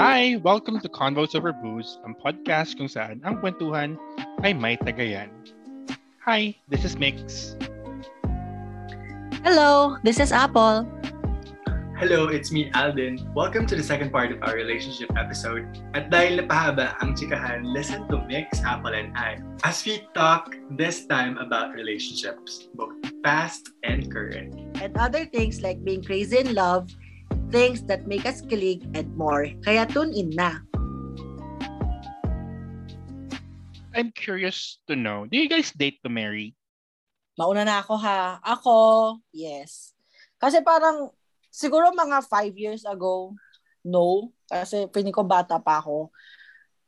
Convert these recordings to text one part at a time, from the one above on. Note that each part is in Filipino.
Hi! Welcome to Convos Over Booze, ang podcast kung saan ang kwentuhan ay may tagayan. Hi, this is Mix. Hello, this is Apple. Hello, it's me, Alden. Welcome to the second part of our relationship episode. At dahil napahaba ang chikahan, listen to Mix, Apple, and I as we talk this time about relationships, both past and current. And other things like being crazy in love, things that make us kilig, and more. Kaya tune in na. I'm curious to know, do you guys date to marry? Mauna na ako ha. Ako, yes. Kasi parang, siguro mga five years ago, no. Kasi feeling ko bata pa ako.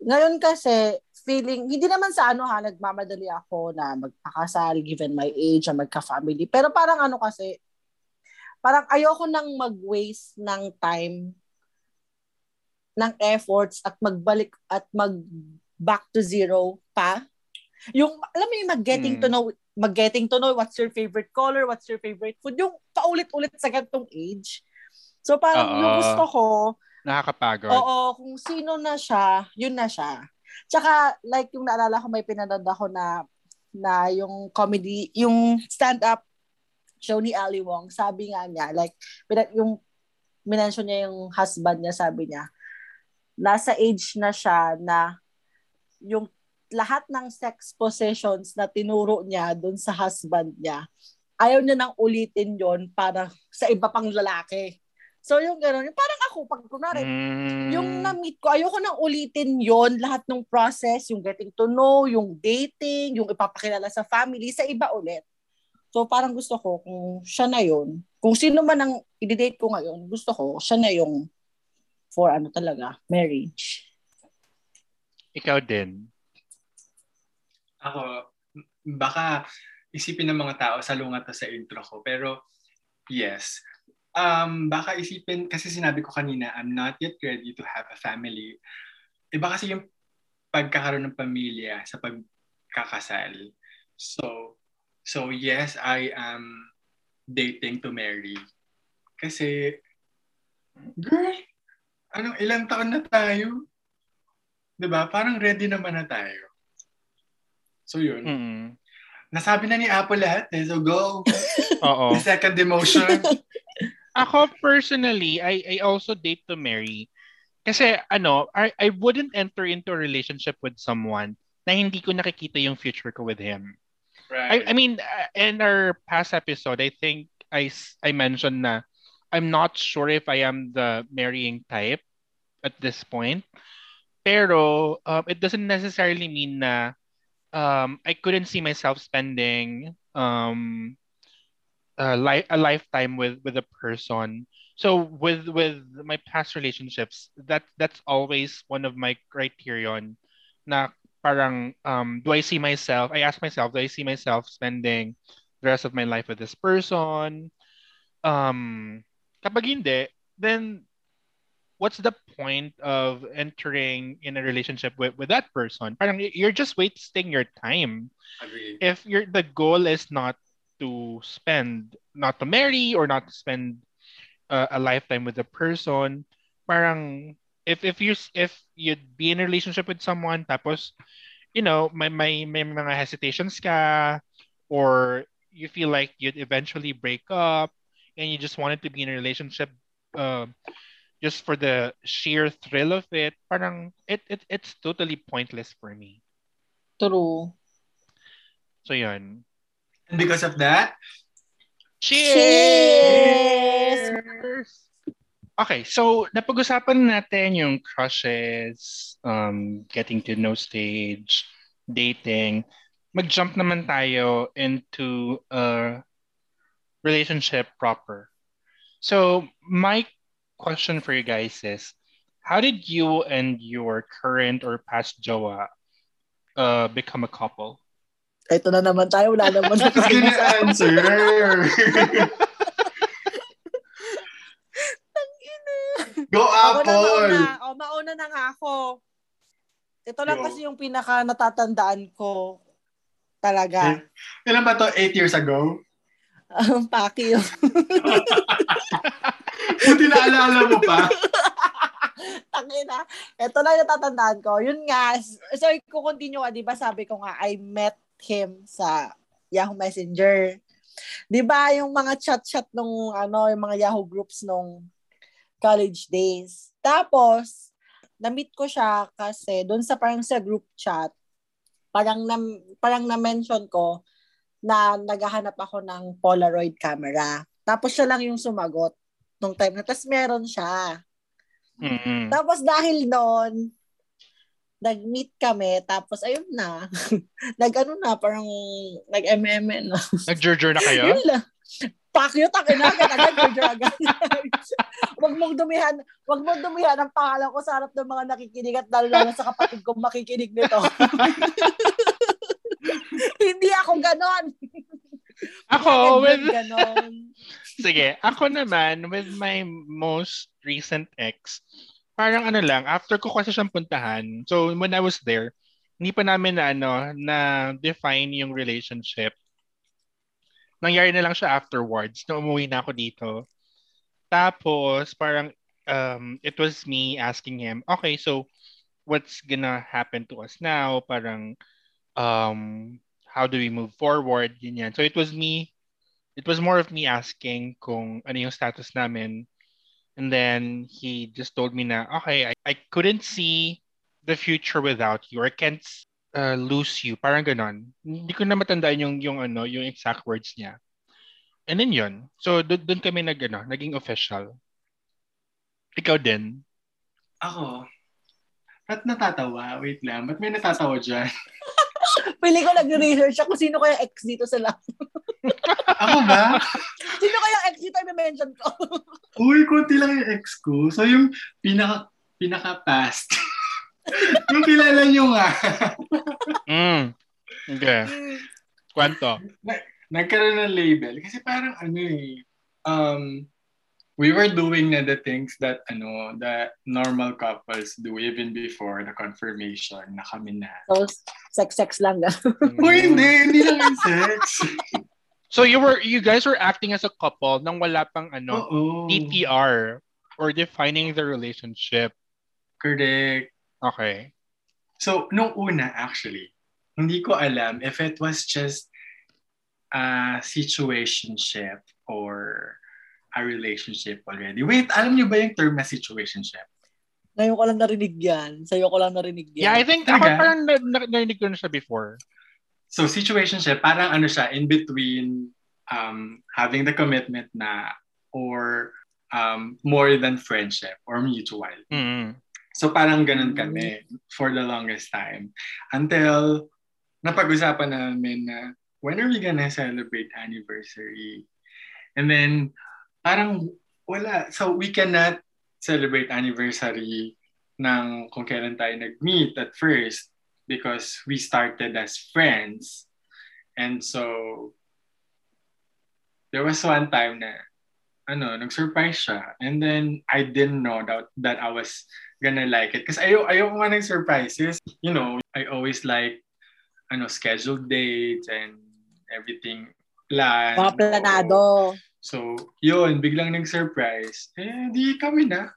Ngayon kasi, feeling, hindi naman sa ano ha, nagmamadali ako na magpakasal given my age, na magka-family. Pero parang ano kasi, parang ayoko nang mag-waste ng time ng efforts at magbalik at mag back to zero pa. Yung, alam mo yung mag-getting Mm. to know, mag-getting to know what's your favorite color, what's your favorite food, yung paulit-ulit sa ganitong age. So parang Oo. yung gusto ko, Nakakapagod. oo, kung sino na siya, yun na siya. Tsaka, like yung naalala ko, may pinanood ako na, na yung comedy, yung stand-up show ni Ali Wong, sabi nga niya, like, yung minention niya yung husband niya, sabi niya, nasa age na siya na yung lahat ng sex positions na tinuro niya dun sa husband niya, ayaw niya nang ulitin yon para sa iba pang lalaki. So yung gano'n, yung parang ako, pag kunwari, Mm. yung na-meet ko, ayoko nang ulitin yon lahat ng process, yung getting to know, yung dating, yung ipapakilala sa family, sa iba ulit. So parang gusto ko, kung siya na yon kung sino man ang i-date ko ngayon, gusto ko, siya na yung for ano talaga, marriage. Ikaw din. Ako, baka isipin ng mga tao, salungat to sa intro ko. Pero, yes. Um, baka isipin, kasi sinabi ko kanina, I'm not yet ready to have a family. Iba kasi yung pagkakaroon ng pamilya sa pagkakasal. So, so yes, I am dating to marry. Kasi, girl, anong ilang taon na tayo? 'Di ba? Parang ready naman na tayo. So yun. Mm. Nasabi na ni Apple lahat eh. So go. Oo. The second emotion. Ako personally, I I also date to marry. Kasi ano, I I wouldn't enter into a relationship with someone na hindi ko nakikita yung future ko with him. Right. I, I mean, uh, in our past episode, I think I, I mentioned na I'm not sure if I am the marrying type at this point. Pero um, it doesn't necessarily mean na um, I couldn't see myself spending um, a, li- a lifetime with with a person. So with with my past relationships, that that's always one of my criterion na parang um, do I see myself, I ask myself, do I see myself spending the rest of my life with this person? Um, kapag hindi, then what's the point of entering in a relationship with, with that person? Parang you're just wasting your time. Agree. If your the goal is not to spend, not to marry or not to spend uh, a lifetime with a person, parang if if you if you'd be in a relationship with someone tapos you know may may may mga hesitations ka or you feel like you'd eventually break up and you just wanted to be in a relationship uh, just for the sheer thrill of it parang it, it it's totally pointless for me. True. so yun. And because of that, Cheers! Okay, so napag-usapan natin yung crushes, um, getting to know stage, dating. Mag-jump naman tayo into a relationship proper. So, my question for you guys is, how did you and your current or past jowa uh, become a couple? Ito na naman tayo, wala naman na answer? Go Ako na mauna. Apple! O, mauna na nga ako. Ito lang Go. kasi yung pinaka natatandaan ko talaga. Kailan ba to? Eight years ago? Ang paki yun. Buti naalala mo pa. Tangina. Ito lang yung natatandaan ko. Yun nga. So, i-continue ka, di ba? Sabi ko nga, I met him sa Yahoo Messenger. Di ba yung mga chat-chat nung ano, yung mga Yahoo groups nung college days. Tapos, na-meet ko siya kasi doon sa parang sa group chat, parang na, parang na-mention ko na naghahanap ako ng Polaroid camera. Tapos siya lang yung sumagot nung time na. Tapos meron siya. Mm-mm. Tapos dahil doon, nag-meet kami, tapos ayun na. Nag-ano na, parang nag-MMN na. Nag-jurjur na kayo? Yun lang. Pakyo, takin na, agad, agad, agad. wag mong dumihan, wag mong dumihan ang pangalan ko sa harap ng mga nakikinig at lalo lalo sa kapatid kong makikinig nito. Hindi ako ganon. Ako, with, ganon. sige, ako naman, with my most recent ex, parang ano lang, after ko kasi siyang puntahan, so when I was there, hindi pa namin na ano, na define yung relationship. Nangyari na lang siya afterwards, na umuwi na ako dito. Tapos, parang, um, it was me asking him, okay, so, what's gonna happen to us now? Parang, um, how do we move forward? Ganyan. So, it was me, it was more of me asking kung ano yung status namin. And then, he just told me na, okay, I, I couldn't see the future without you. I can't uh, lose you. Parang ganon. Hindi ko na matandaan yung, yung, ano, yung exact words niya. And then yun. So, doon doon kami nag, ano, naging official. Ikaw din. Ako, ba't natatawa? Wait lang, ba't may natatawa dyan? Pili ko nag-research ako sino kaya ex dito sa lahat. Ako ba? Sino kaya ex dito yung mention ko? Uy, konti lang yung ex ko. So yung pinaka, pinaka-past. Yung kilala nyo nga. Mm. Okay. Kwanto. Nagkaroon ng label. Kasi parang ano eh, um, we were doing na the things that ano that normal couples do even before the confirmation na kami na. So, sex-sex lang. Uy, hindi. Hindi lang yung sex. So you were you guys were acting as a couple nang wala pang ano Oo. DTR or defining the relationship. Correct. Okay. So, nung una, actually, hindi ko alam if it was just a situationship or a relationship already. Wait, alam niyo ba yung term na situationship? Ngayon ko lang narinig yan. Sa'yo ko lang narinig yan. Yeah, I think ako Talaga? parang na, na, narinig ko na siya before. So, situationship, parang ano siya, in between um, having the commitment na or um, more than friendship or mutual. Mm. So parang ganun kami for the longest time. Until napag-usapan namin na when are we gonna celebrate anniversary? And then parang wala. So we cannot celebrate anniversary ng kung kailan tayo nag-meet at first because we started as friends. And so there was one time na ano, nag-surprise siya. And then I didn't know that, that I was gonna like it. Kasi ayaw, ayaw ko nga ng surprises. You know, I always like ano, scheduled dates and everything plan. Mga planado. So, yun, biglang nag-surprise. Eh, di kami na.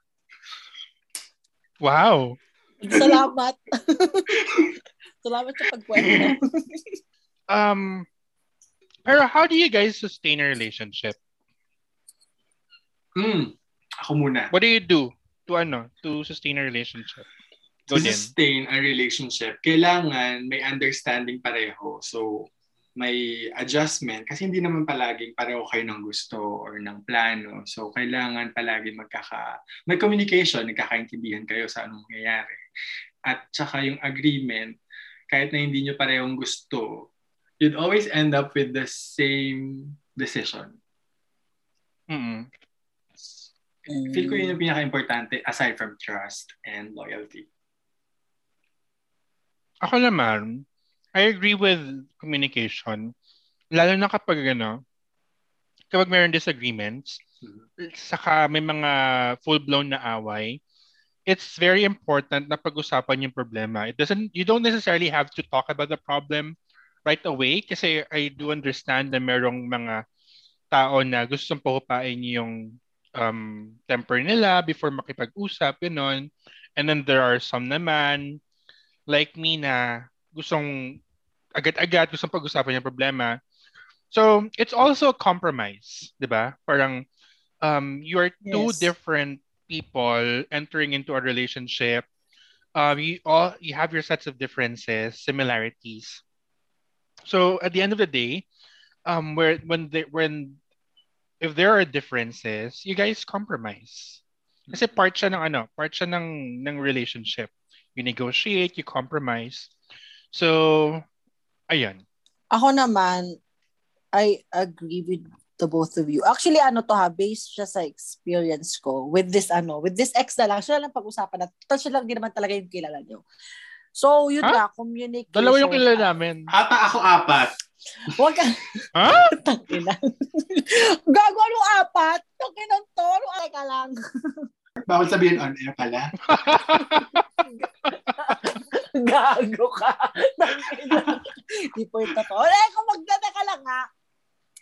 Wow. Salamat. Salamat sa pagkwento. Um pero how do you guys sustain a relationship? Hmm, ako muna. What do you do to ano, to sustain a relationship? Go to din. sustain a relationship, kailangan may understanding pareho. So, may adjustment kasi hindi naman palaging pareho kayo ng gusto or ng plano. So, kailangan palagi magkaka may communication, nagkakaintindihan kayo sa anong mangyayari. At saka yung agreement, kahit na hindi nyo parehong gusto, you'd always end up with the same decision. Mm. Feel ko yun yung pinaka-importante aside from trust and loyalty. Ako naman, I agree with communication. Lalo na kapag ano, kapag mayroon disagreements, saka may mga full-blown na away, it's very important na pag-usapan yung problema. It doesn't, you don't necessarily have to talk about the problem right away kasi I do understand na merong mga tao na gustong pahupain yung um, temper nila before makipag-usap, gano'n. And then there are some naman, like me na gustong agad-agad, gustong pag-usapan yung problema. So, it's also a compromise, di ba? Parang um, you are two Yes. different people entering into a relationship. Um, you all you have your sets of differences, similarities. So at the end of the day, um, where when they when if there are differences, you guys compromise. Kasi part siya ng ano, part siya ng ng relationship. You negotiate, you compromise. So, ayun. Ako naman, I agree with the both of you. Actually, ano to ha, based siya sa experience ko with this, ano, with this ex na lang, siya lang pag-usapan na, total siya lang din naman talaga yung kilala nyo. So, yun Ha? nga, communication. Dalawa yung kilala namin. Ata ako apat. Huwag ka, Ha? tangina. Gago, anong apat? Tangina to, ano ay ka lang. Bawal sabihin on air pala. Gago ka. Tangina. Di po ito to. Eh, kung magdadaka lang nga.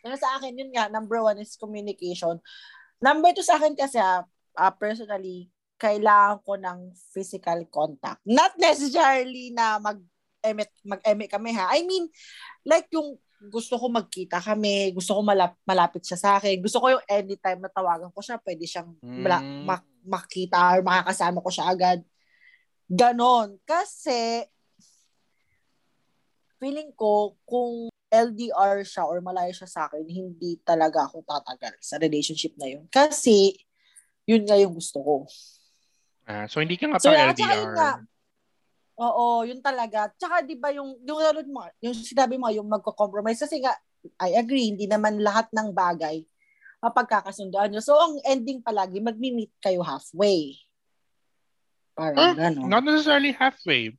Pero sa akin, yun nga, number one is communication. Number two sa akin kasi, ah, ah, personally, kailangan ko ng physical contact. Not necessarily na mag emet mag-eme kami ha. I mean, like yung gusto ko magkita kami, gusto ko malap, malapit siya sa akin, gusto ko yung anytime na tawagan ko siya, pwede siyang mala- Mm. mak- makita or makakasama ko siya agad. Ganon. Kasi, feeling ko, kung LDR siya or malayo siya sa akin, hindi talaga ako tatagal sa relationship na yun. Kasi, yun nga yung gusto ko. Ah, so hindi ka nga So, pa yun nga, LDR. Oo, yun talaga. Tsaka 'di ba yung yung mo, yung sinabi mo yung magko-compromise kasi nga I agree, hindi naman lahat ng bagay mapagkakasundoan nyo. So, ang ending palagi, magmi-meet kayo halfway. Parang Hmm, gano'n. Not necessarily halfway.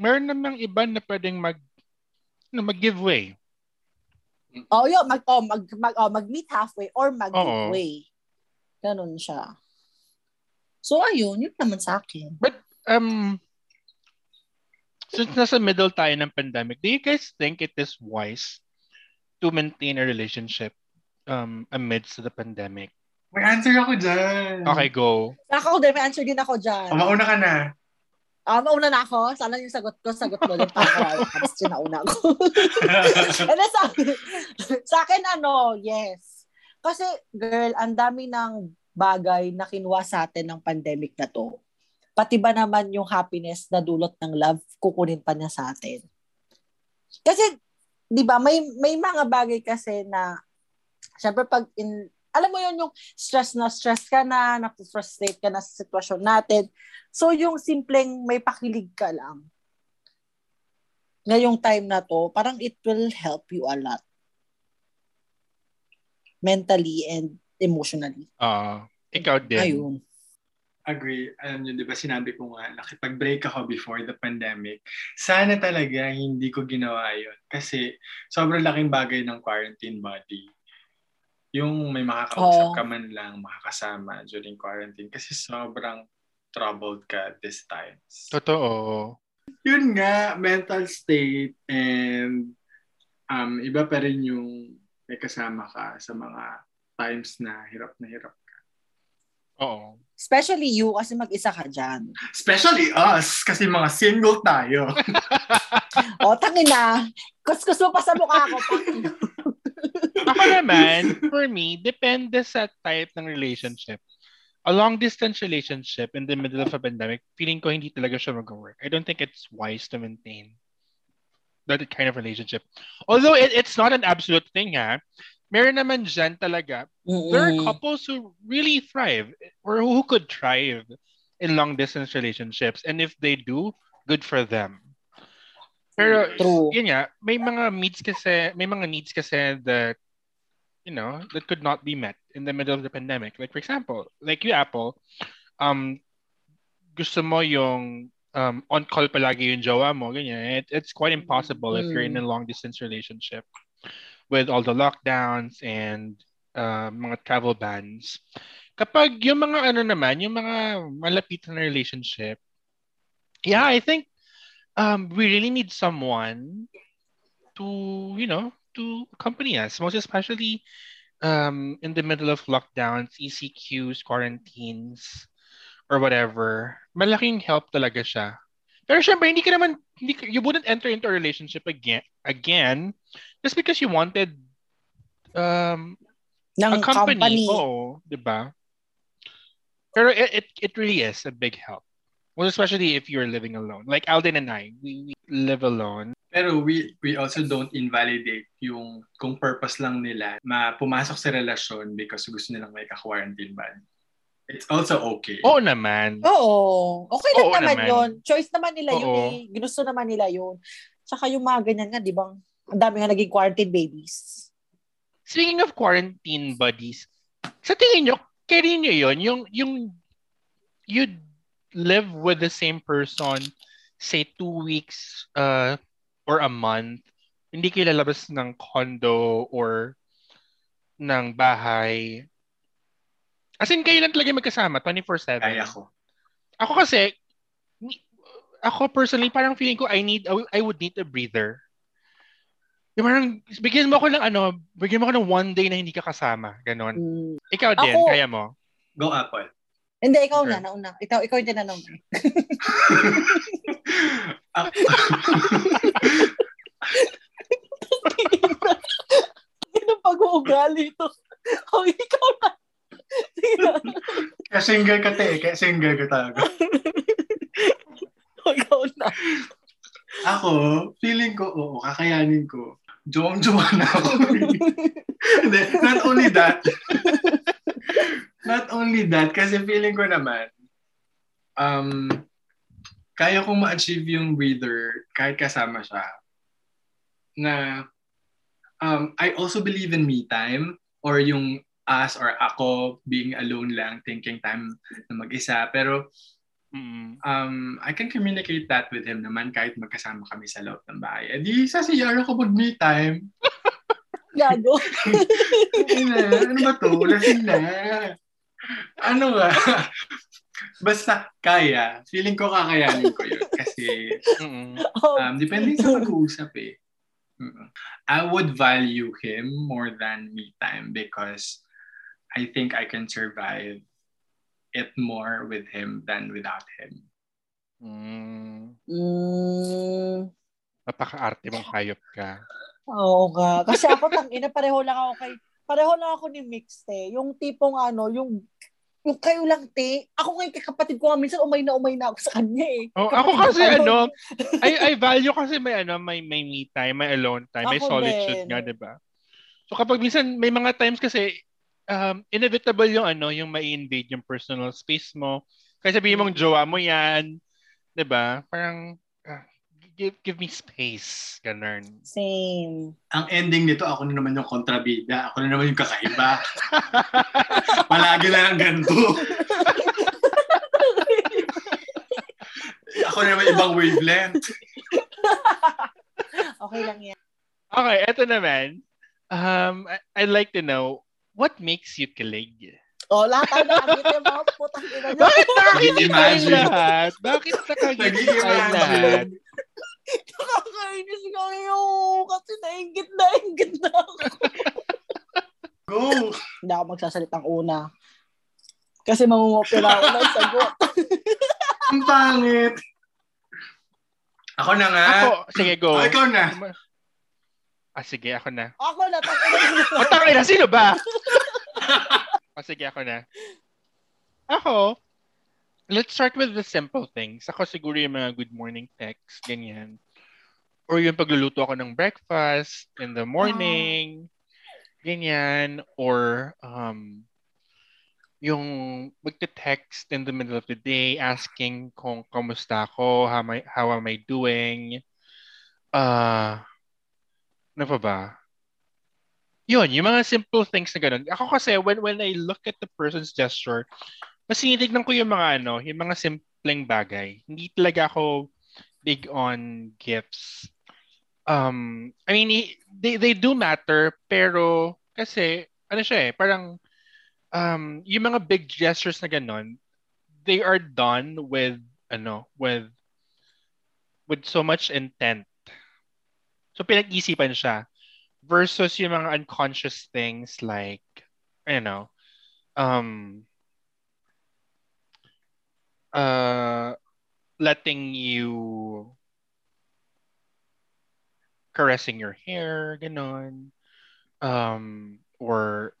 Meron namang iba na pwedeng mag no, mag-give way. Oh, yun, mag, oh, mag, mag, oh, mag-meet halfway or mag-giveaway. Ganun siya. So, ayun, yun naman sa akin. Um, since nasa middle tayo ng pandemic, do you guys think it is wise to maintain a relationship um, amidst the pandemic? May answer ako dyan. Okay, go. Ako, din, may answer din ako dyan. O, mauna ka na. Ah, mauna na ako. Sana yung sagot ko, sagot mo din pa ako. Tapos yun nauna ako. And then sa, sa akin, ano, yes. Kasi, girl, ang dami ng bagay na kinuha sa atin ng pandemic na to. Pati ba naman yung happiness na dulot ng love, kukunin pa niya sa atin. Kasi, di ba, may, may mga bagay kasi na, syempre pag in, alam mo yun, yung stress na stress ka na, na-frustrate ka na sa sitwasyon natin. So, yung simpleng may pakilig ka lang, ngayong time na to, parang it will help you a lot. Mentally and emotionally. Uh, ikaw din. Ayun. Agree. Alam niyo, di ba sinabi ko nga, nakipag-break ako before the pandemic. Sana talaga hindi ko ginawa yun. Kasi sobrang laking bagay ng quarantine body. Yung may makakausap Oo. ka man lang, makakasama during quarantine. Kasi sobrang troubled ka this times. Totoo. Yun nga, mental state and um, iba pa rin yung may kasama ka sa mga times na hirap na hirap. Oo. Especially you, kasi mag-isa ka dyan. Especially us, kasi mga single tayo. O, tangin na. Kuskus mo pa sa mukha ko. Ako naman, for me, depende sa type ng relationship. A long distance relationship in the middle of a pandemic, feeling ko hindi talaga siya mag-work. I don't think it's wise to maintain that kind of relationship. Although it, it's not an absolute thing, ha? Meron naman dyan talaga. There are couples who really thrive or who could thrive in long distance relationships. And if they do, good for them. Pero True. yun nga, may mga needs kasi, may mga needs kasi that you know, that could not be met in the middle of the pandemic. Like for example, like you Apple, um gusto mo yung um on call palagi yung jowa mo, ganyan. It, it's quite impossible if you're in a long distance relationship with all the lockdowns and uh, mga travel bans. Kapag yung mga ano naman, yung mga malapitan na relationship, yeah, I think um, we really need someone to, you know, to accompany us. Most especially um, in the middle of lockdowns, ECQs, quarantines, or whatever, malaking help talaga siya. Pero syempre, hindi ka naman, hindi, you wouldn't enter into a relationship again, again just because you wanted um, Ng a company. company. Oo, di ba? Pero it, it, it really is a big help. Well, especially if you're living alone. Like Alden and I, we, we live alone. Pero we we also don't invalidate yung kung purpose lang nila ma pumasok sa relasyon because gusto nilang may ka-quarantine ban. It's also okay. Oo naman. Oo. Okay lang Oo naman, naman. yun. Choice naman nila yun Oo. eh. Ginusto naman nila yun. Tsaka yung mga ganyan nga, di ba? Ang dami nga naging quarantine babies. Speaking of quarantine buddies, sa tingin nyo, carry nyo yun? Yung, yung you live with the same person, say two weeks uh, or a month, hindi kayo lalabas ng condo or ng bahay. As in, kayo lang talaga magkasama, 24-7. Kaya ko. Ako kasi, ako personally, parang feeling ko I need, I would need a breather. Yung parang, bigyan mo ako ng ano, bigyan mo ako ng one day na hindi ka kasama. Ganon. Mm. Ikaw din, Ako- kaya mo. Go Apple. Hindi, ikaw Okay. na, nauna. Ikaw, ikaw yung tinanong. Ano pag-uugali ito? O, ikaw na. Kaya single ka te, kaya single ka talaga. O, ikaw na. Ako, feeling ko, oo, kakayanin ko. Jowang-jowa na ako. Hindi, not only that. not only that, kasi feeling ko naman, um, kaya kong ma-achieve yung breather kahit kasama siya. Na, um, I also believe in me time or yung us or ako being alone lang, thinking time na mag-isa. Pero Mm. um, I can communicate that with him naman kahit magkasama kami sa loob ng bahay. Eh di, sa CR ako mag-me time. Gago. Na, ano ba to? Lasing na. Ano ba? Basta kaya. Feeling ko kakayanin ko yun. Kasi um, depende sa pag-uusap eh. Mm. I would value him more than me time because I think I can survive it more with him than without him. Mm. mm, Napaka-arte mong hayop ka. Oo nga. Kasi ako, tang ina, pareho lang ako kay, pareho lang ako ni Mix, te. Yung tipong ano, yung, yung kayo lang, te. Ako ngayon kapatid ko nga, minsan umay na umay na ako sa kanya eh. Oh, Kapatid ako ko kasi ano. I, I value kasi may ano, may, may me time, may alone time, may Ako solitude din. nga, di ba? So kapag minsan, may mga times kasi, um, inevitable yung ano, yung mai-invade yung personal space mo. Kaya sabihin mong jowa mo yan, di ba? Parang, ah, give, give me space. Ganun. Same. ang ending nito, ako na naman yung kontrabida. Ako na naman yung kakaiba. Palagi na lang ganito. ako na naman ibang wavelength. Okay lang yan. Okay, eto naman. Um, I, I'd like to know, what makes you kilig? O, lahat tayo nakakita yung mga putang ina nyo. Bakit nakakita tayo lahat? Bakit nakakita tayo lahat? Nakakainis kayo. Kasi nainggit na, inggit na ako. Go! Hindi ako magsasalitang una. Kasi mangungopera ako ng sagot. Ang pangit. Ako na nga. Ako, sige, go. Oh, ikaw na. Ah, sige, ako na. Ako na, tapos O, tangin na, sino ba? O, sige, ako na. Ako, let's start with the simple things. Ako siguro yung mga good morning texts, ganyan. Or yung pagluluto ako ng breakfast in the morning, ganyan. Or um, yung magte-text in the middle of the day asking kung kamusta ako, how I, how am I doing. Uh, ano pa ba? Yun, yung mga simple things na ganun. Ako kasi, when, when I look at the person's gesture, mas tinitignan ko yung mga ano, yung mga simpleng bagay. Hindi talaga ako big on gifts. Um, I mean, they, they do matter, pero kasi, ano siya eh, parang um, yung mga big gestures na ganun, they are done with, ano, with, with so much intent. So pinag-isipan siya versus yung mga unconscious things like you know, um, uh, letting you caressing your hair, ganon. Um, or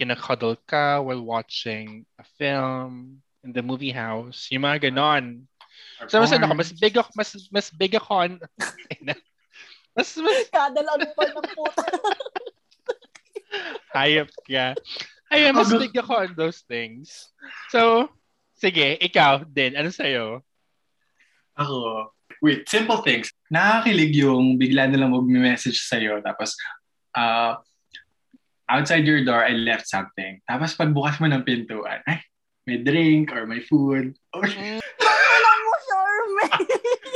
kinakuddle ka while watching a film in the movie house. Yung mga ganon. Or So, mas ano mas big ako, mas, mas big ako on, mas, mas Kada lang pa ng puta. hayop ka. Ayun, mas big ako on those things. So, sige, ikaw din. Ano sa'yo? Ako, wait, simple things. Nakakilig yung bigla na lang mag-message sa'yo, tapos, uh, outside your door, I left something. Tapos pagbukas mo ng pintuan, ay, may drink or may food. Or, Charme.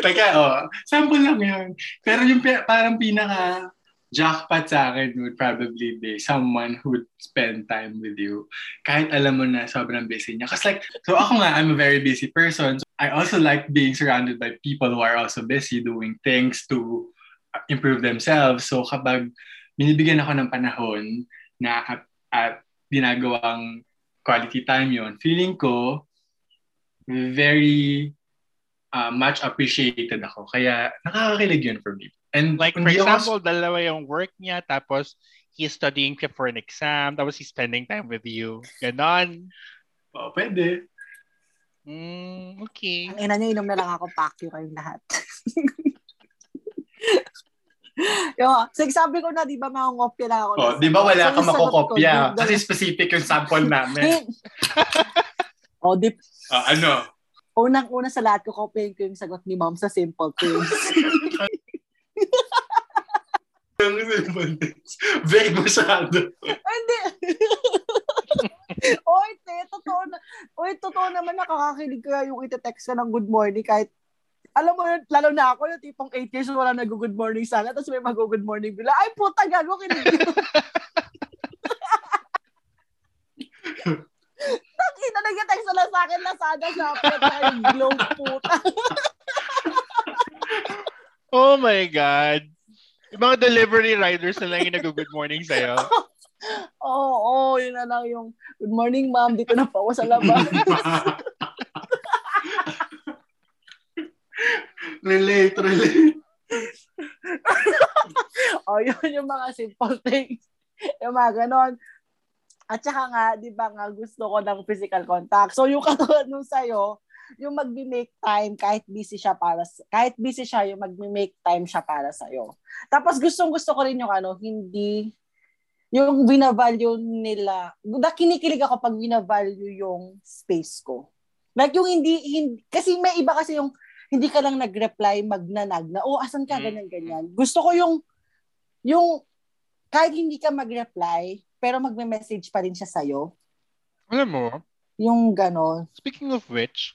Teka, oh, sample lang yun. Pero yung parang pinaka jackpot sa akin would probably be someone who would spend time with you. Kahit alam mo na sobrang busy niya. Kasi like, so ako nga, I'm a very busy person. So I also like being surrounded by people who are also busy doing things to uh, improve themselves. So kapag binibigyan ako ng panahon na at, at ginagawang quality time yon feeling ko very uh, much appreciated ako. Kaya nakakakilig yun for me. And Like, for hindi ako- example, dalawa yung work niya, tapos he's studying for an exam, tapos he's spending time with you. Ganon. oh, pwede. Mm, okay. Ang ina niyo, inom na lang ako, pack you kayong lahat. yung, so, sabi ko na, di ba, mangungopya na ako. Oh, di ba wala So, kang ko, yung Kasi specific yung sample namin. oh, di, Ah, ano? Unang-una sa lahat ko, kopyahin ko yung sagot ni mom sa simple things. Yung simple things. Vague masyado. Hindi. Oy, te, totoo na. Oy, totoo naman nakakakilig kaya yung ite-text ka ng good morning kahit alam mo yun, lalo na ako, yung tipong 8 years wala nag-good morning sana, tapos may mag-good morning bila. Ay, puta, gago, kinig yun. Nakita, nag-text na lang sa akin, Lazada, Shopee, at yung glow, puta. Oh my God. Yung mga delivery riders na lang yung nag-good morning sa'yo. Oo, oh, yun na lang yung, good morning, ma'am, dito na po ako sa labas. relate, relate. o, yun yung mga simple things. Yung mga ganon. At saka nga, di ba nga, gusto ko ng physical contact. So, yung katulad nung sa'yo, yung mag-make time kahit busy siya para kahit busy siya yung mag-make time siya para sa iyo. Tapos gustong gusto ko rin yung ano, hindi yung binavalue nila. Kinikilig ako pag binavalue yung space ko. Like yung hindi, hindi kasi may iba kasi yung hindi ka lang nag-reply, magnanag na, oh, asan ka, Mm. ganyan-ganyan. Gusto ko yung, yung, kahit hindi ka mag-reply, pero magme-message pa rin siya sa'yo. Alam mo, Yung ganon. speaking of which,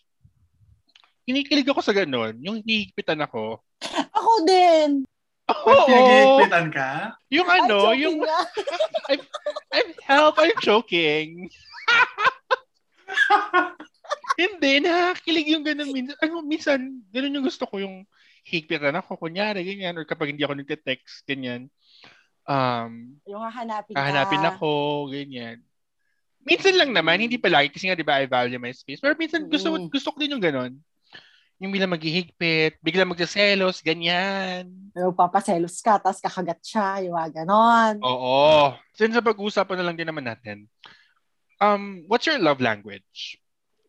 kinikilig ako sa ganon. Yung hihigpitan ako. Ako din. Oo. Pinag-iipitan ka? Yung ano, joking yung nga. I'm help, I'm joking. Hindi, nakakilig yung ganun. Minsan, ano, minsan, ganun yung gusto ko yung higpitan ako, kunyari, ganyan, or kapag hindi ako nagte-text, ganyan. Um, Yung hahanapin ka. hahanapin ako, ganyan. Minsan lang naman, hindi palagi, kasi nga, di ba, I value my space. Pero minsan, gusto, Mm. gusto ko din yung ganun. Yung bigla maghihigpit, bigla magsaselos, ganyan. Yung papaselos ka, tapos kakagat siya, yung mga ganon. Oo. Since sa pag-uusapan na lang din naman natin, um, what's your love language?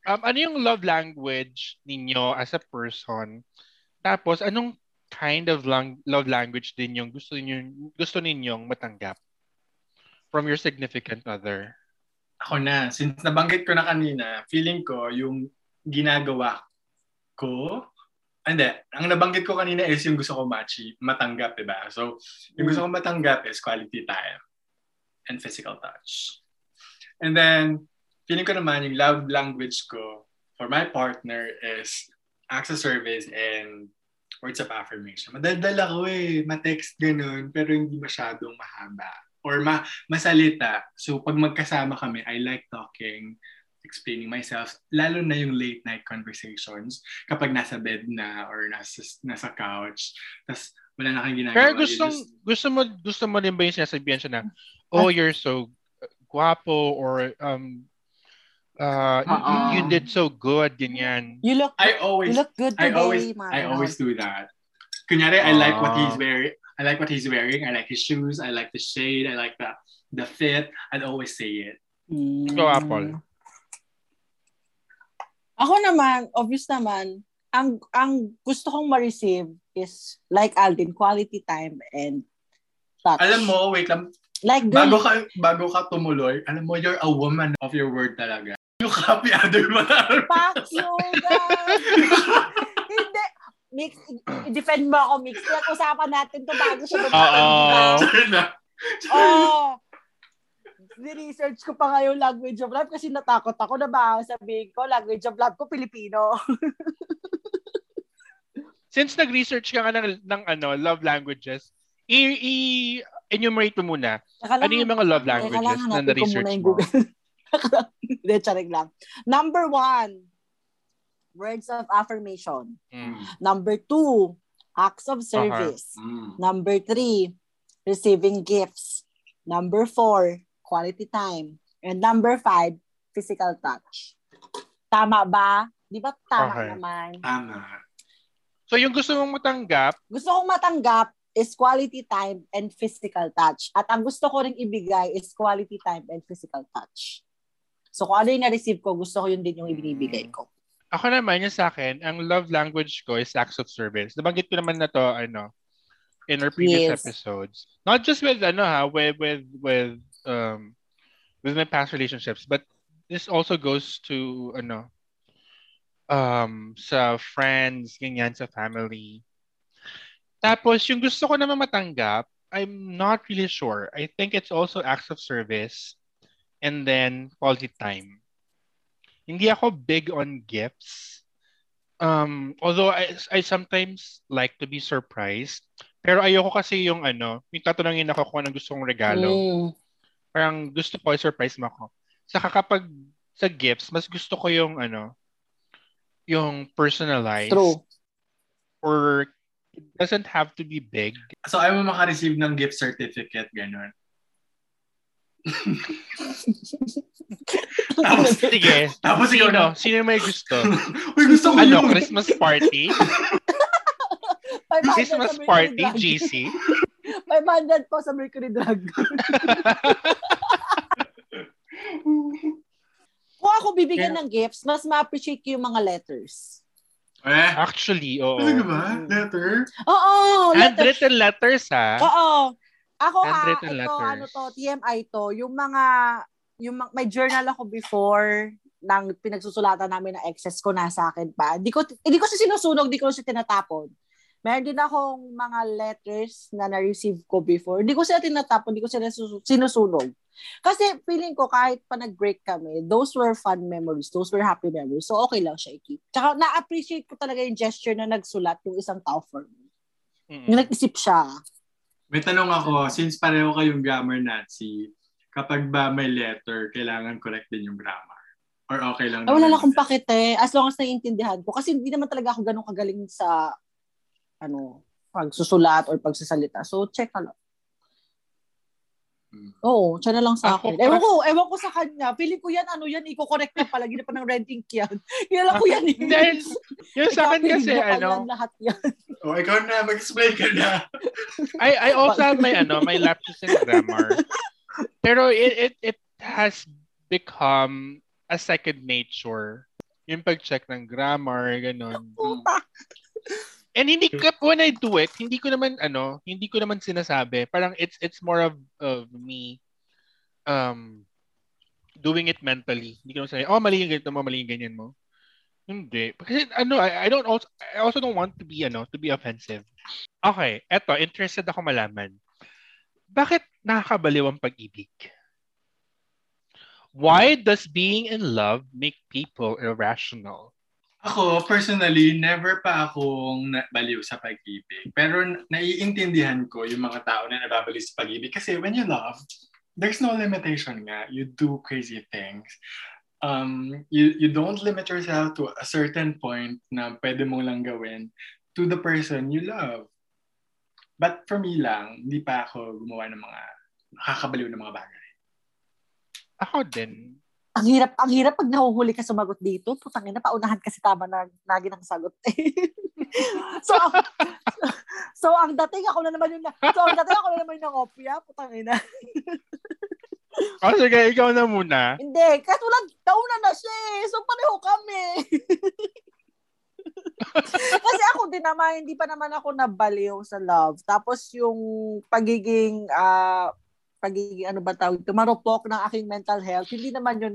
Um, ano yung love language ninyo as a person? Tapos, anong kind of lang- love language din yung gusto ninyong, gusto ninyong matanggap from your significant other? Ako na. Since nabanggit ko na kanina, feeling ko yung ginagawa ko, hindi, ang nabanggit ko kanina is yung gusto ko ma-achieve, matanggap, diba? So, yung gusto ko matanggap is quality time and physical touch. And then, feeling ko naman yung love language ko for my partner is acts of service and words of affirmation. Madaldal ako eh, ma-text ganun, pero hindi masyadong mahaba. Or ma masalita. So, pag magkasama kami, I like talking, explaining myself, lalo na yung late night conversations kapag nasa bed na or nasa, nasa couch. Tapos, wala na kang ginagawa. Pero you gustong, just- gusto mo, gusto mo din ba yung sinasabihan siya na, oh, you're so guwapo or um uh y- y- Uh-uh. you did so good ganyan. You look I always you look good I today, always mga I always do that. Kunyari, I like what he's Ah. wearing. I like what he's wearing. I like his shoes. I like the shade. I like the the fit. I'd always say it. Mm. Ikaw, Apple. Ako naman, obvious naman, ang ang gusto kong ma-receive is like Alvin, quality time and touch. Alam mo, wait lang. like Bago ka bago ka tumuloy, alam mo, you're a woman of your word talaga. You copy other man. fuck you guys. Hindi. Mix, i-defend mo ako, Mix. Pinag-usapan natin to bago siya Oo. dumating, Sorry na. Oh! Ni-research ko pa nga yung language of love kasi natakot ako na ba sabihin ko, language of love ko, Pilipino. Since nag-research ka nga ng, ng ano, love languages, i- i- enumerate mo muna. Lang, Ano yung mga love languages lang, na na-research yung mo? Hindi, charing lang. Number one, words of affirmation. Mm. Number two, acts of service. Mm. Number three, receiving gifts. Number four, quality time. And number five, physical touch. Tama ba? Di ba tama Okay. naman? Tama. So yung gusto mong matanggap, Gusto kong matanggap is quality time and physical touch. At ang gusto ko ring ibigay is quality time and physical touch. So kung ano yung na-receive ko, gusto ko yun din yung ibinibigay ko. ako naman yung sa akin, ang love language ko is acts of service. Nabanggit ko naman na to, ano, in our previous Yes. episodes. Not just with, ano ha, with, with, with, um, with my past relationships, but this also goes to, ano, um, sa friends, ganyan, sa family. Tapos, yung gusto ko naman matanggap, I'm not really sure. I think it's also acts of service and then quality time. Hindi ako big on gifts. Um, although I, I sometimes like to be surprised. Pero ayoko kasi yung ano, yung tatanungin ako kung anong gusto kong regalo. Mm. Parang gusto ko i-surprise mo ako. Saka kapag sa gifts, mas gusto ko yung ano, yung personalized. True. Or it doesn't have to be big. So, ayaw mo makareceive ng gift certificate, gano'n. Tapos, Sige. tapos Sino? na, Sino may gusto? Uy, gusto ko ano, yun. Christmas party? 500 Christmas party. GC? 500 po sa Mercury Drug. Kung ako bibigyan ng gifts, mas ma-appreciate ko yung mga letters. Eh, Actually, oo. talaga ba? Letter? Oo, letters. Handwritten letters, ha? Oo. Ako ha, Handwritten ito, letters. ano to, TMI to, yung mga, yung ma- may journal ako before ng pinagsusulatan namin na exes ko nasa akin pa. Hindi ko, hindi ko siya sinusunog, hindi ko siya tinatapon. Meron din akong mga letters na na-receive ko before. Hindi ko sila tinatapon, hindi ko sila sinusunog. Kasi feeling ko kahit pa nag-break kami, those were fun memories, those were happy memories. So okay lang siya i-keep. Tsaka na-appreciate ko talaga yung gesture na nagsulat yung isang tao for me. Mm-mm. Yung nag-isip siya. May tanong ako, since pareho kayong grammar Nazi, kapag ba may letter, kailangan correct din yung grammar? Or okay lang? Ay, wala naman lang akong yun? pakite. As long as naiintindihan ko. Kasi hindi naman talaga ako ganun kagaling sa ano, pagsusulat or pagsasalita. So, check ka lang. Hmm. Oo, siya na lang sa Ako akin. Ewan ko, ewan ko sa kanya. Feeling ko yan, ano yan, i-correct na pala. Gina pa ng red ink yan. Kailan ko yan. eh. Hindi, yung sa akin kasi, Ikaw, ano, lahat yan. O, Oh, ikaw na, mag-explain ka na. I I also have my ano, my lapses in grammar. Pero it it it has become a second nature. Yung pag-check ng grammar, ganun. Puta. And hindi ko, when I do it, hindi ko naman, ano, hindi ko naman sinasabi. Parang it's it's more of, of me um doing it mentally. Hindi ko naman sabi, oh, mali yung ganito mo, mali yung ganyan mo. Hindi. Kasi ano, I, I don't also, I also don't want to be, ano, to be offensive. Okay, eto, interested ako malaman. Bakit nakakabaliw ang pag-ibig? Why does being in love make people irrational? Ako, personally, never pa akong baliw sa pag-ibig. Pero naiintindihan ko yung mga tao na nababaliw sa pag-ibig. Kasi when you love, there's no limitation nga. You do crazy things. Um, you, you don't limit yourself to a certain point na pwede mong lang gawin to the person you love. But for me lang, hindi pa ako gumawa ng mga nakakabaliw na mga bagay. Ako din. Ang hirap, ang hirap pag nahuhuli ka sumagot dito. Putang ina, paunahan kasi tama na lagi ng sagot. so, so, ang dating ako na naman yung, so, ang dating ako na naman yung opya. Putang ina. Oh, sige, ikaw na muna. Hindi, katulad, nauna na siya eh. So, pareho kami. Kasi ako din naman, hindi pa naman ako nabaliw sa love. Tapos yung pagiging, ah, pagiging ano ba tawag, tumarupok ng aking mental health, hindi naman yun,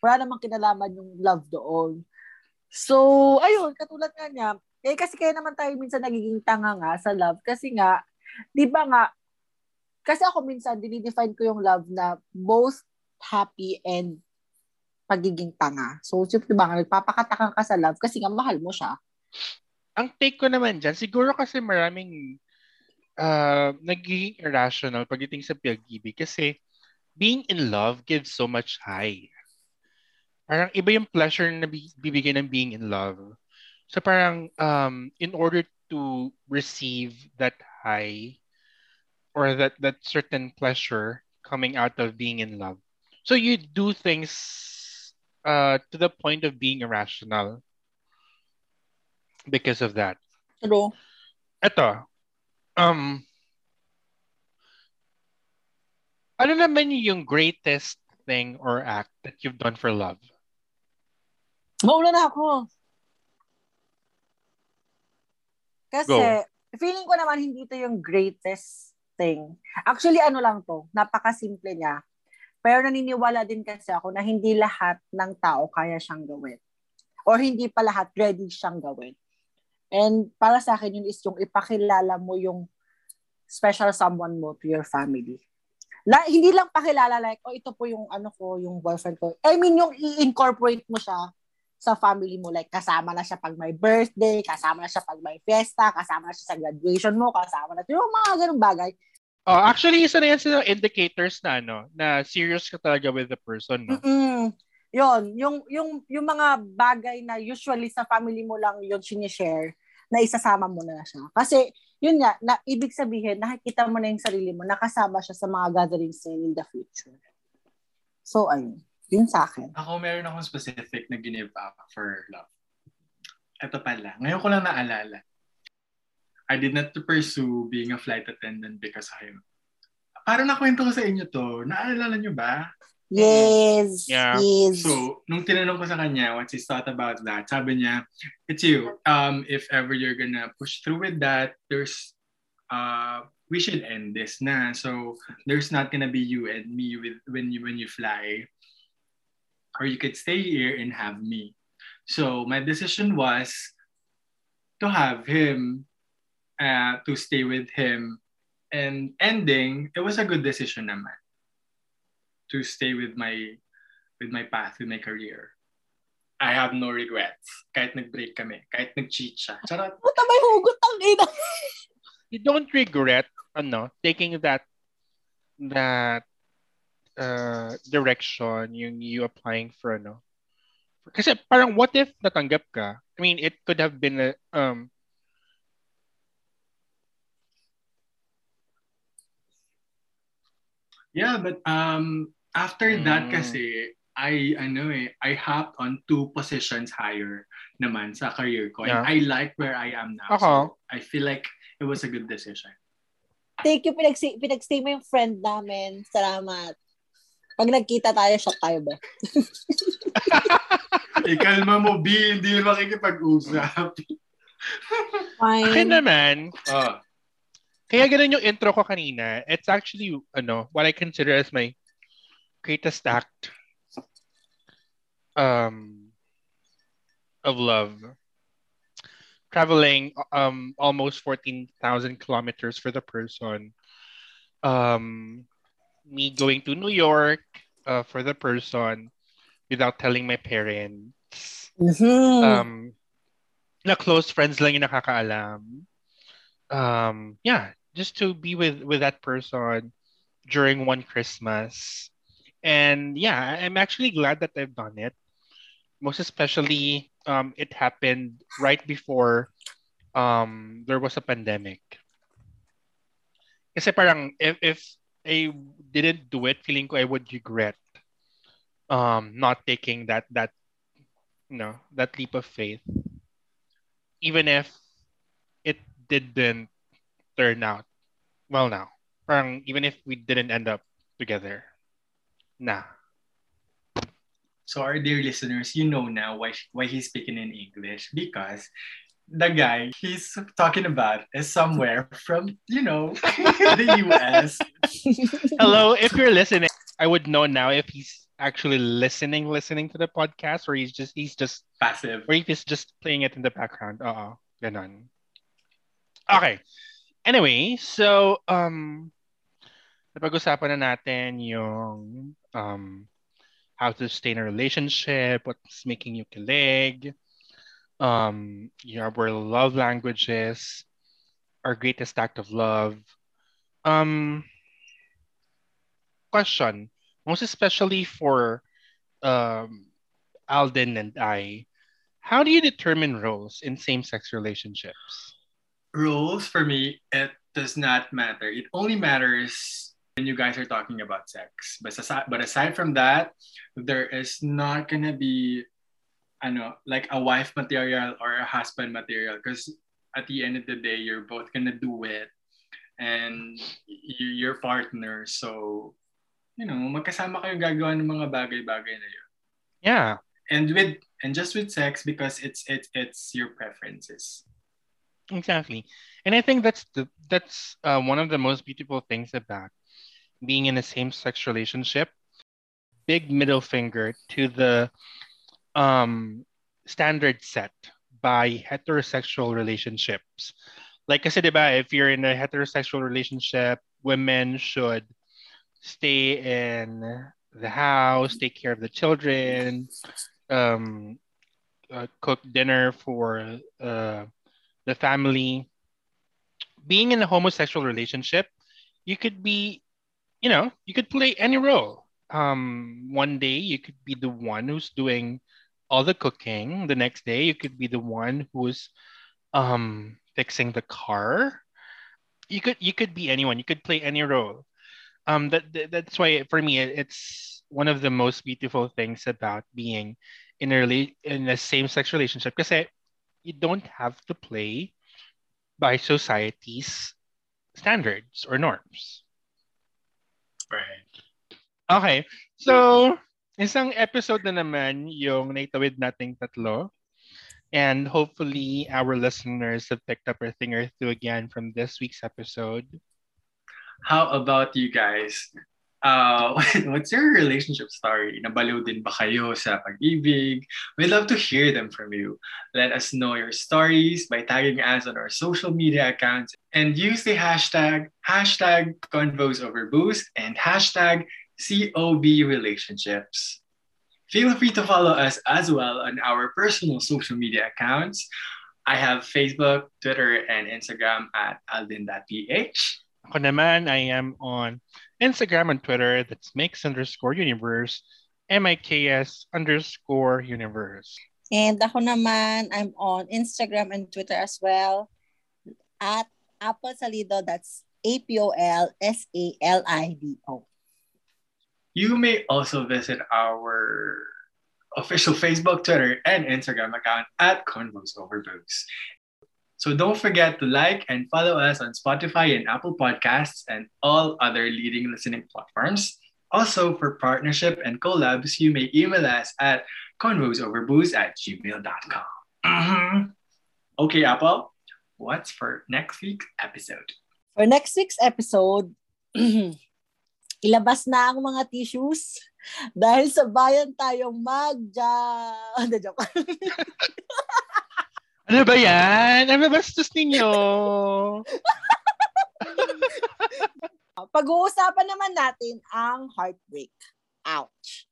wala namang kinalaman yung love doon. So, ayun, katulad nga niya, eh kasi kaya naman tayo minsan nagiging tanga nga sa love kasi nga, di ba nga, kasi ako minsan, dinidefine ko yung love na both happy and pagiging tanga. So, di ba nga, nagpapakatakang ka sa love kasi nga mahal mo siya. Ang take ko naman dyan, siguro kasi maraming uh, nagiging irrational pagdating sa pag-ibig kasi being in love gives so much high. Parang iba yung pleasure na bibigyan ng being in love. So parang um, in order to receive that high or that that certain pleasure coming out of being in love. So you do things uh, to the point of being irrational because of that. True. Ito, um, ano naman yung greatest thing or act that you've done for love? Mauna na ako. Kasi, Go. feeling ko naman hindi ito yung greatest thing. Actually, ano lang to, napakasimple niya. Pero naniniwala din kasi ako na hindi lahat ng tao kaya siyang gawin. Or hindi pa lahat ready siyang gawin. And para sa akin, yun is yung ipakilala mo yung special someone mo to your family. La, hindi lang pakilala like, oh, ito po yung ano ko, yung boyfriend ko. I mean, yung i-incorporate mo siya sa family mo. Like, kasama na siya pag may birthday, kasama na siya pag may fiesta, kasama na siya sa graduation mo, kasama na siya. Yung mga ganung bagay. Oh, actually, isa na yan sa indicators na ano, na serious ka talaga with the person, no? Mm-mm. Yun, yung, yung, yung mga bagay na usually sa family mo lang yun sinishare, na isasama mo na siya. Kasi, yun nga, na, ibig sabihin, nakikita mo na yung sarili mo, nakasama siya sa mga gatherings in the future. So, ayun. Yun sa akin. Ako, meron akong specific na give up for love. Ito pala. Ngayon ko lang naalala. I did not pursue being a flight attendant because him. Parang nakwento ko sa inyo to. Naalala nyo ba? Yes. Yeah. Yes. So, nung tinanong ko sa kanya what's his thought about that, sabi niya, it's you. Um, if ever you're gonna push through with that, there's, uh, we should end this na. So, there's not gonna be you and me with when you when you fly. Or you could stay here and have me. So, my decision was to have him, uh, to stay with him. And ending, it was a good decision naman to stay with my with my path, with my career. I have no regrets. Kahit nag-break kami, kahit nag-cheat siya. Charot. Puta may hugot ang ina. You don't regret, ano, taking that, that, uh, direction, yung you applying for, ano. Kasi parang what if natanggap ka? I mean, it could have been a, um, Yeah, but um, after that Mm. kasi, I, ano eh, I hopped on two positions higher naman sa career ko. Yeah. And I like where I am now. Ako. So, I feel like it was a good decision. Thank you, pinag- pinag-stay mo yung friend namin. Salamat. Pag nagkita tayo, shot tayo ba? Ikalma mo, B, hindi makikipag-usap. akin Fine. naman, oh, kaya ganun yung intro ko kanina. It's actually, ano, what I consider as my greatest act um, of love. Traveling um, almost 14,000 kilometers for the person. Um, me going to New York uh, for the person without telling my parents. Mhm. Um, na close friends lang yung nakakaalam. Um, yeah, just to be with with that person during one Christmas. And yeah, I'm actually glad that I've done it. Most especially, um, it happened right before um, there was a pandemic. Kasi parang if, if I didn't do it, feeling ko I would regret um not taking that that you know that leap of faith even if didn't turn out well now. Parang even if we didn't end up together nah So our dear listeners, you know now why why he's speaking in English. Because the guy he's talking about is somewhere from you know the US. hello if you're listening i would know now if he's actually listening listening to the podcast or he's just he's just Passive. or if he's just playing it in the background. Uh oo ganon okay. Anyway so um napag-usapan na natin yung um how to stay in a relationship what's making you kilig um your our love languages our greatest act of love. Um question most especially for um Alden and I how do you determine roles in same-sex relationships Rules for me, it does not matter. It only matters when you guys are talking about sex. But aside, but aside from that, there is not gonna be, I know, like a wife material or a husband material. Because at the end of the day, you're both gonna do it, and y- your partner. So, you know, magkasama kayong gagawa ng mga bagay-bagay na yun. yeah And with and just with sex because it's it's it's your preferences. Exactly. And I think that's the that's uh, one of the most beautiful things about being in a same-sex relationship. Big middle finger to the um standard set by heterosexual relationships. Like I said about if you're in a heterosexual relationship, women should stay in the house, take care of the children, um, uh, cook dinner for uh, the family. Being in a homosexual relationship, you could be, you know, you could play any role. Um, one day you could be the one who's doing all the cooking. The next day you could be the one who's um, fixing the car. You could you could be anyone. You could play any role. Um, that, that that's why for me it- it's one of the most beautiful things about being in a in a same sex relationship because you don't have to play by society's standards or norms. Right. Okay. So, isang episode na naman yung naitawid nating tatlo. And hopefully our listeners have picked up a thing or two again from this week's episode. How about you guys? Uh, what's your relationship story? Nabaliw din ba kayo sa pag-ibig? We'd love to hear them from you. Let us know your stories by tagging us on our social media accounts and use the hashtag hashtag convos over booze and hashtag COB relationships. Feel free to follow us as well on our personal social media accounts. I have Facebook, Twitter, and Instagram at aldin.ph. Ako naman, I am on Instagram and Twitter. That's mix underscore universe, M-I-K-S underscore universe. And ako naman, I'm on Instagram and Twitter as well at Apple Salido. That's A-P-O-L-S-A-L-I-D-O. You may also visit our official Facebook, Twitter, and Instagram account at Convos Over Booze. So don't forget to like and follow us on Spotify and Apple Podcasts and all other leading listening platforms. Also, for partnership and collabs, you may email us at convosoverbooze at gmail.com. Mhm. Okay, Apple, what's for next week's episode? For next week's episode, ilabas na ang mga tissues dahil sa bayan tayong magja. Hindi, joke. Ano ba yan? Ano ba bastos ninyo? Pag-uusapan naman natin ang heartbreak. Ouch.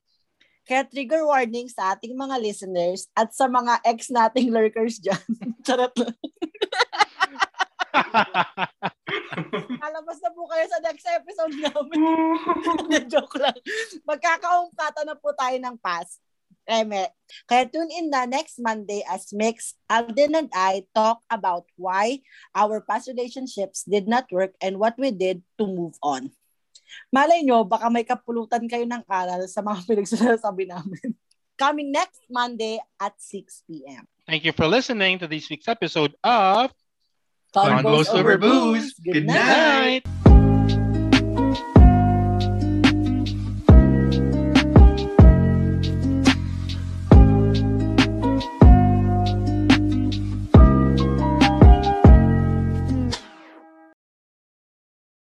Kaya trigger warning sa ating mga listeners at sa mga ex nating lurkers dyan. Charot lang. Kalabas na po kayo sa next episode namin. Joke lang. Magkakaumpata na po tayo ng past. Eme. Kaya tune in na next Monday as Mix, Alden and I talk about why our past relationships did not work and what we did to move on. Malay nyo, baka may kapulutan kayo ng aral sa mga pinagsasabi namin. Coming next Monday at 6 p.m. Thank you for listening to this week's episode of Convos over booze. Good Good night.